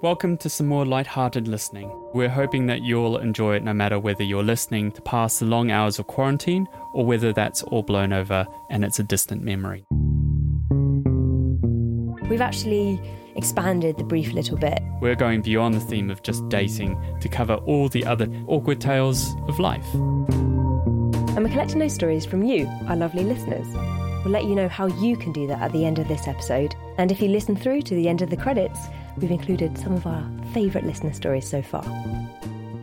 Welcome to some more light-hearted listening. We're hoping that you'll enjoy it no matter whether you're listening to pass the long hours of quarantine or whether that's all blown over and it's a distant memory. We've actually expanded the brief a little bit. We're going beyond the theme of just dating to cover all the other awkward tales of life. And we're collecting those stories from you, our lovely listeners. We'll let you know how you can do that at the end of this episode. And if you listen through to the end of the credits, we've included some of our favourite listener stories so far.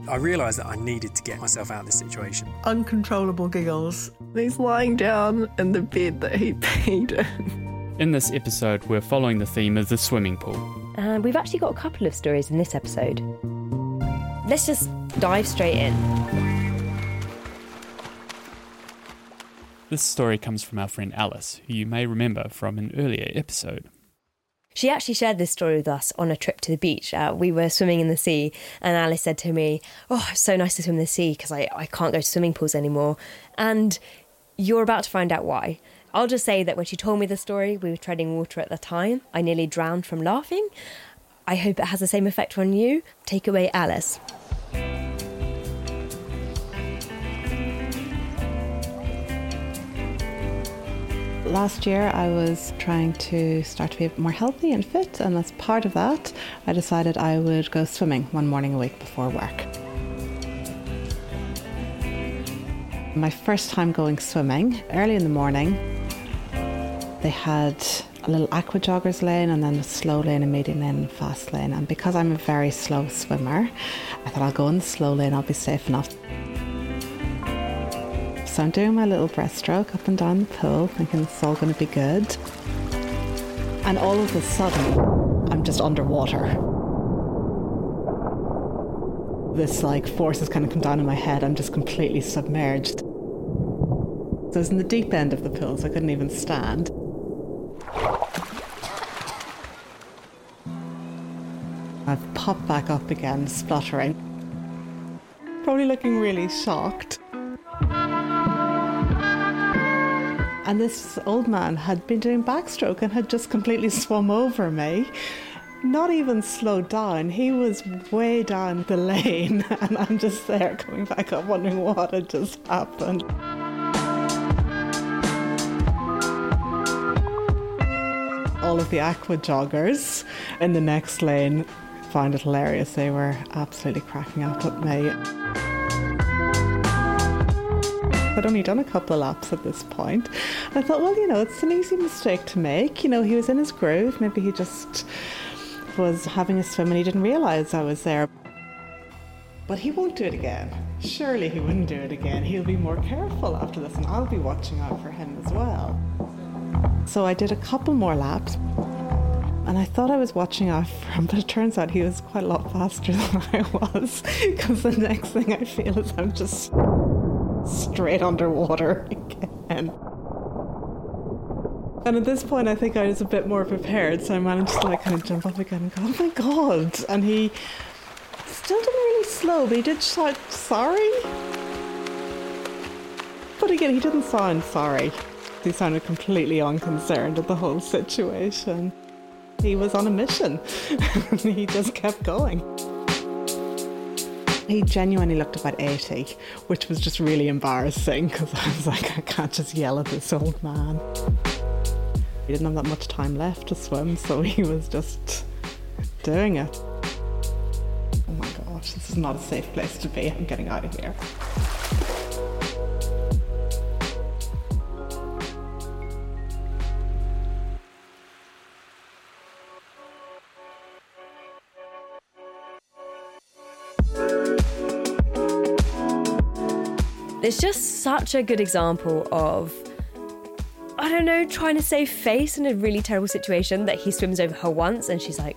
I realised that I needed to get myself out of this situation. Uncontrollable giggles. He's lying down in the bed that he peed in. In this episode, we're following the theme of the swimming pool. And we've actually got a couple of stories in this episode. Let's just dive straight in. This story comes from our friend Alice, who you may remember from an earlier episode. She actually shared this story with us on a trip to the beach. Uh, we were swimming in the sea, and Alice said to me, Oh, it's so nice to swim in the sea because I, I can't go to swimming pools anymore. And you're about to find out why. I'll just say that when she told me the story, we were treading water at the time. I nearly drowned from laughing. I hope it has the same effect on you. Take away, Alice. Last year, I was trying to start to be more healthy and fit, and as part of that, I decided I would go swimming one morning a week before work. My first time going swimming, early in the morning, they had a little aqua joggers lane and then a slow lane, a medium lane, and fast lane. And because I'm a very slow swimmer, I thought I'll go in the slow lane, I'll be safe enough. So I'm doing my little breaststroke up and down the pool, thinking it's all going to be good. And all of a sudden, I'm just underwater. This like force has kind of come down on my head. I'm just completely submerged. So I was in the deep end of the pool, so I couldn't even stand. I've popped back up again, spluttering. Probably looking really shocked. And this old man had been doing backstroke and had just completely swum over me. Not even slowed down. He was way down the lane, and I'm just there coming back up, wondering what had just happened. All of the aqua joggers in the next lane found it hilarious. They were absolutely cracking up at me. I'd only done a couple of laps at this point. I thought, well, you know, it's an easy mistake to make. You know, he was in his groove. Maybe he just was having a swim and he didn't realize I was there. But he won't do it again. Surely he wouldn't do it again. He'll be more careful after this, and I'll be watching out for him as well. So I did a couple more laps. And I thought I was watching out for him, but it turns out he was quite a lot faster than I was. Because the next thing I feel is I'm just straight underwater again. And at this point, I think I was a bit more prepared, so I managed to like kind of jump up again and go, "Oh my god!" And he still didn't really slow, but he did shout sorry. But again, he didn't sound sorry. He sounded completely unconcerned at the whole situation. He was on a mission. And he just kept going. He genuinely looked about 80, which was just really embarrassing because I was like, I can't just yell at this old man. He didn't have that much time left to swim, so he was just doing it. Oh my gosh, this is not a safe place to be. I'm getting out of here. It's just such a good example of, I don't know, trying to save face in a really terrible situation that he swims over her once and she's like,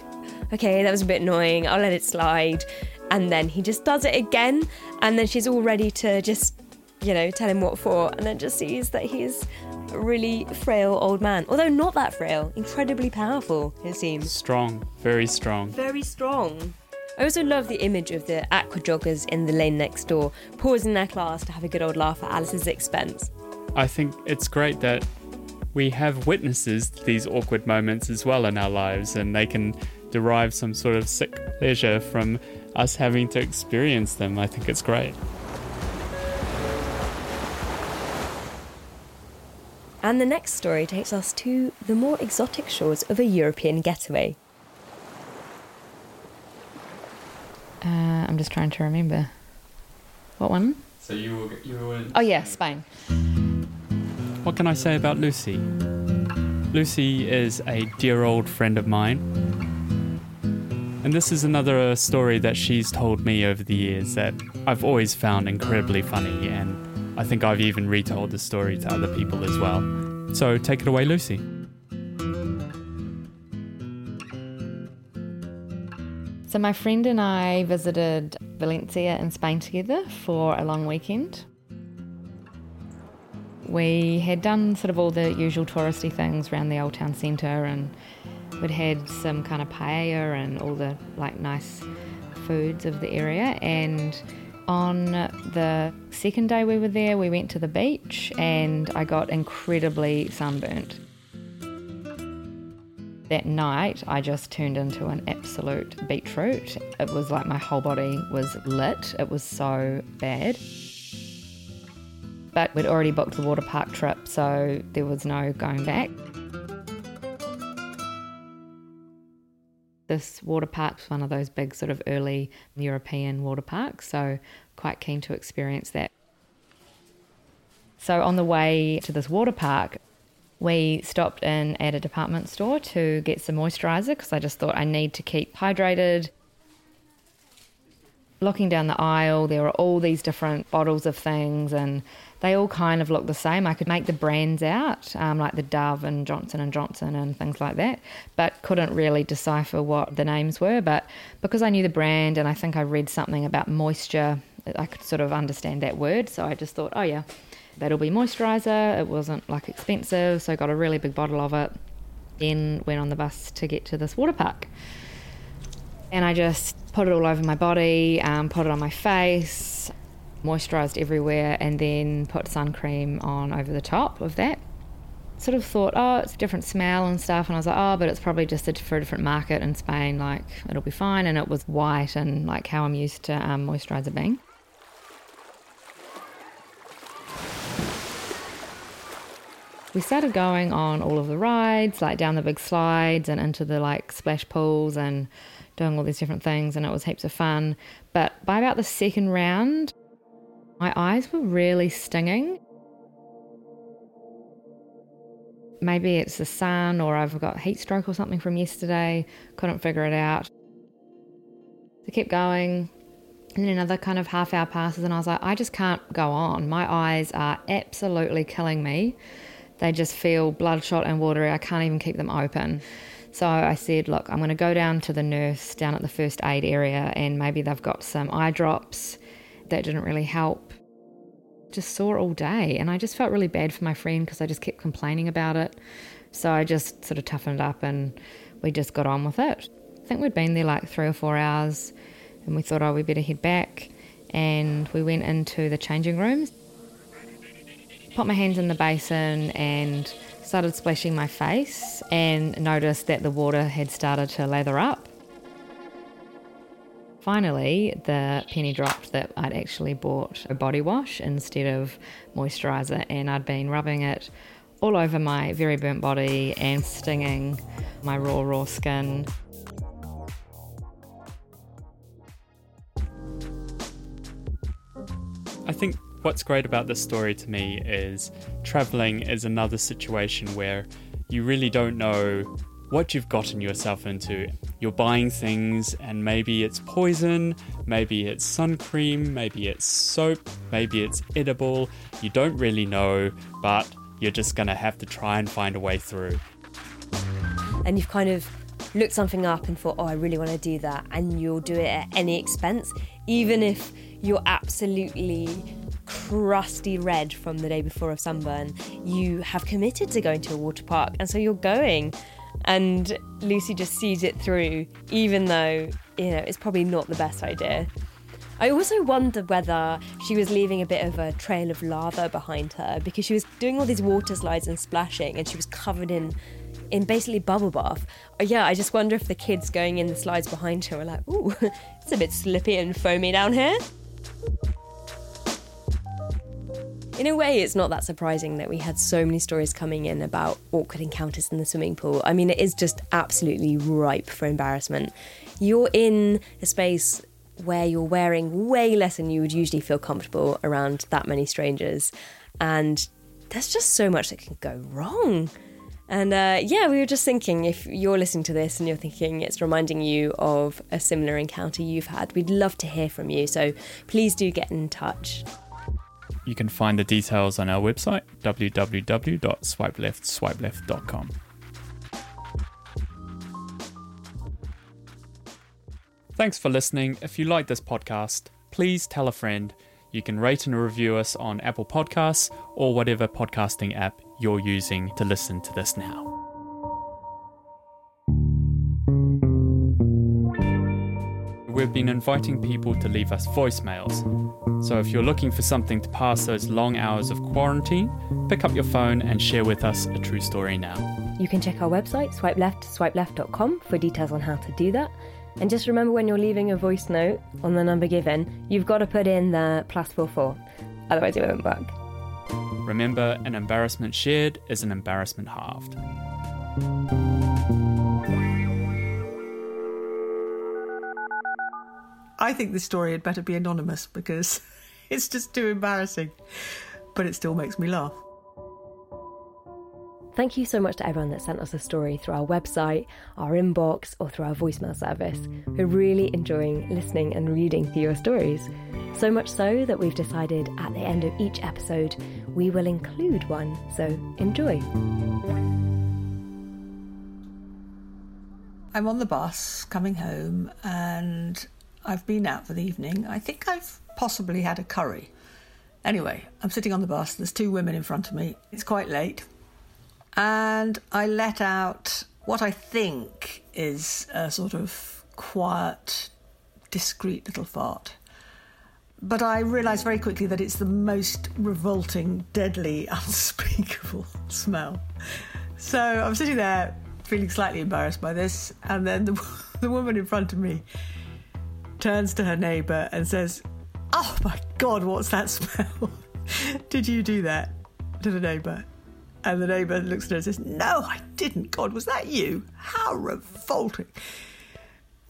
okay, that was a bit annoying, I'll let it slide. And then he just does it again, and then she's all ready to just, you know, tell him what for, and then just sees that he's a really frail old man. Although not that frail, incredibly powerful, it seems. Strong, very strong. Very strong. I also love the image of the aqua joggers in the lane next door, pausing their class to have a good old laugh at Alice's expense. I think it's great that we have witnesses to these awkward moments as well in our lives, and they can derive some sort of sick pleasure from us having to experience them. I think it's great. And the next story takes us to the more exotic shores of a European getaway. Uh, I'm just trying to remember. What one? So you were, you were Oh, yeah, Spain. What can I say about Lucy? Lucy is a dear old friend of mine. And this is another story that she's told me over the years that I've always found incredibly funny, and I think I've even retold the story to other people as well. So take it away, Lucy. So, my friend and I visited Valencia in Spain together for a long weekend. We had done sort of all the usual touristy things around the old town centre and we'd had some kind of paella and all the like nice foods of the area and on the second day we were there we went to the beach and I got incredibly sunburnt. That night I just turned into an absolute beetroot. It was like my whole body was lit. It was so bad. But we'd already booked the water park trip, so there was no going back. This water park's one of those big, sort of early European water parks, so quite keen to experience that. So, on the way to this water park, we stopped in at a department store to get some moisturizer because I just thought I need to keep hydrated. Looking down the aisle, there were all these different bottles of things, and they all kind of looked the same. I could make the brands out, um, like the Dove and Johnson and Johnson and things like that, but couldn't really decipher what the names were. But because I knew the brand, and I think I read something about moisture, I could sort of understand that word. So I just thought, oh yeah, that'll be moisturizer. It wasn't like expensive, so I got a really big bottle of it. Then went on the bus to get to this water park. And I just put it all over my body, um, put it on my face, moisturized everywhere, and then put sun cream on over the top of that. Sort of thought, oh, it's a different smell and stuff. And I was like, oh, but it's probably just a, for a different market in Spain. Like, it'll be fine. And it was white and like how I'm used to um, moisturizer being. We started going on all of the rides, like down the big slides and into the like splash pools and doing all these different things, and it was heaps of fun. But by about the second round, my eyes were really stinging. Maybe it's the sun, or I've got heat stroke or something from yesterday. Couldn't figure it out. I kept going, and then another kind of half hour passes, and I was like, I just can't go on. My eyes are absolutely killing me. They just feel bloodshot and watery. I can't even keep them open. So I said, look, I'm going to go down to the nurse down at the first aid area and maybe they've got some eye drops. That didn't really help. Just sore all day and I just felt really bad for my friend because I just kept complaining about it. So I just sort of toughened up and we just got on with it. I think we'd been there like three or four hours and we thought, oh, we better head back. And we went into the changing rooms put my hands in the basin and started splashing my face and noticed that the water had started to lather up. Finally, the penny dropped that I'd actually bought a body wash instead of moisturiser, and I'd been rubbing it all over my very burnt body and stinging my raw, raw skin. I think what's great about this story to me is traveling is another situation where you really don't know what you've gotten yourself into. You're buying things, and maybe it's poison, maybe it's sun cream, maybe it's soap, maybe it's edible. You don't really know, but you're just gonna have to try and find a way through. And you've kind of looked something up and thought, oh, I really want to do that, and you'll do it at any expense, even if you're absolutely crusty red from the day before of sunburn, you have committed to going to a water park, and so you're going. And Lucy just sees it through, even though, you know, it's probably not the best idea. I also wonder whether she was leaving a bit of a trail of lava behind her because she was doing all these water slides and splashing and she was covered in in basically bubble bath. Uh, yeah, I just wonder if the kids going in the slides behind her are like, ooh, it's a bit slippy and foamy down here. In a way, it's not that surprising that we had so many stories coming in about awkward encounters in the swimming pool. I mean, it is just absolutely ripe for embarrassment. You're in a space where you're wearing way less than you would usually feel comfortable around that many strangers, and there's just so much that can go wrong. And uh, yeah, we were just thinking if you're listening to this and you're thinking it's reminding you of a similar encounter you've had, we'd love to hear from you. So please do get in touch. You can find the details on our website, www.swipeleftswipeleft.com. Thanks for listening. If you like this podcast, please tell a friend. You can rate and review us on Apple Podcasts or whatever podcasting app you're using to listen to this now. Inviting people to leave us voicemails. So if you're looking for something to pass those long hours of quarantine, pick up your phone and share with us a true story now. You can check our website, swipeleft, for details on how to do that. And just remember when you're leaving a voice note on the number given, you've got to put in the plus four four. Otherwise, it won't work. Remember, an embarrassment shared is an embarrassment halved. I think this story had better be anonymous because it's just too embarrassing. But it still makes me laugh. Thank you so much to everyone that sent us a story through our website, our inbox, or through our voicemail service. We're really enjoying listening and reading through your stories. So much so that we've decided at the end of each episode we will include one. So enjoy. I'm on the bus coming home and I've been out for the evening. I think I've possibly had a curry. Anyway, I'm sitting on the bus. There's two women in front of me. It's quite late and I let out what I think is a sort of quiet, discreet little fart. But I realise very quickly that it's the most revolting, deadly, unspeakable smell. So I'm sitting there feeling slightly embarrassed by this, and then the, the woman in front of me turns to her neighbour and says, Oh my God, what's that smell? Did you do that to the neighbour? And the neighbour looks at her and says, No, I didn't. God, was that you? How revolting.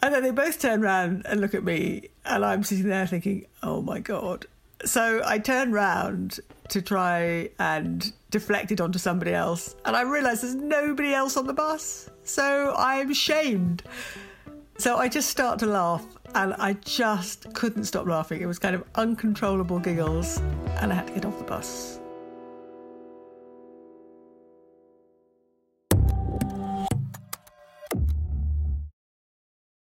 And then they both turn around and look at me, and I'm sitting there thinking, Oh my God. So I turn round to try and deflect it onto somebody else, and I realise there's nobody else on the bus. So I'm shamed. So I just start to laugh, and I just couldn't stop laughing. It was kind of uncontrollable giggles, and I had to get off the bus.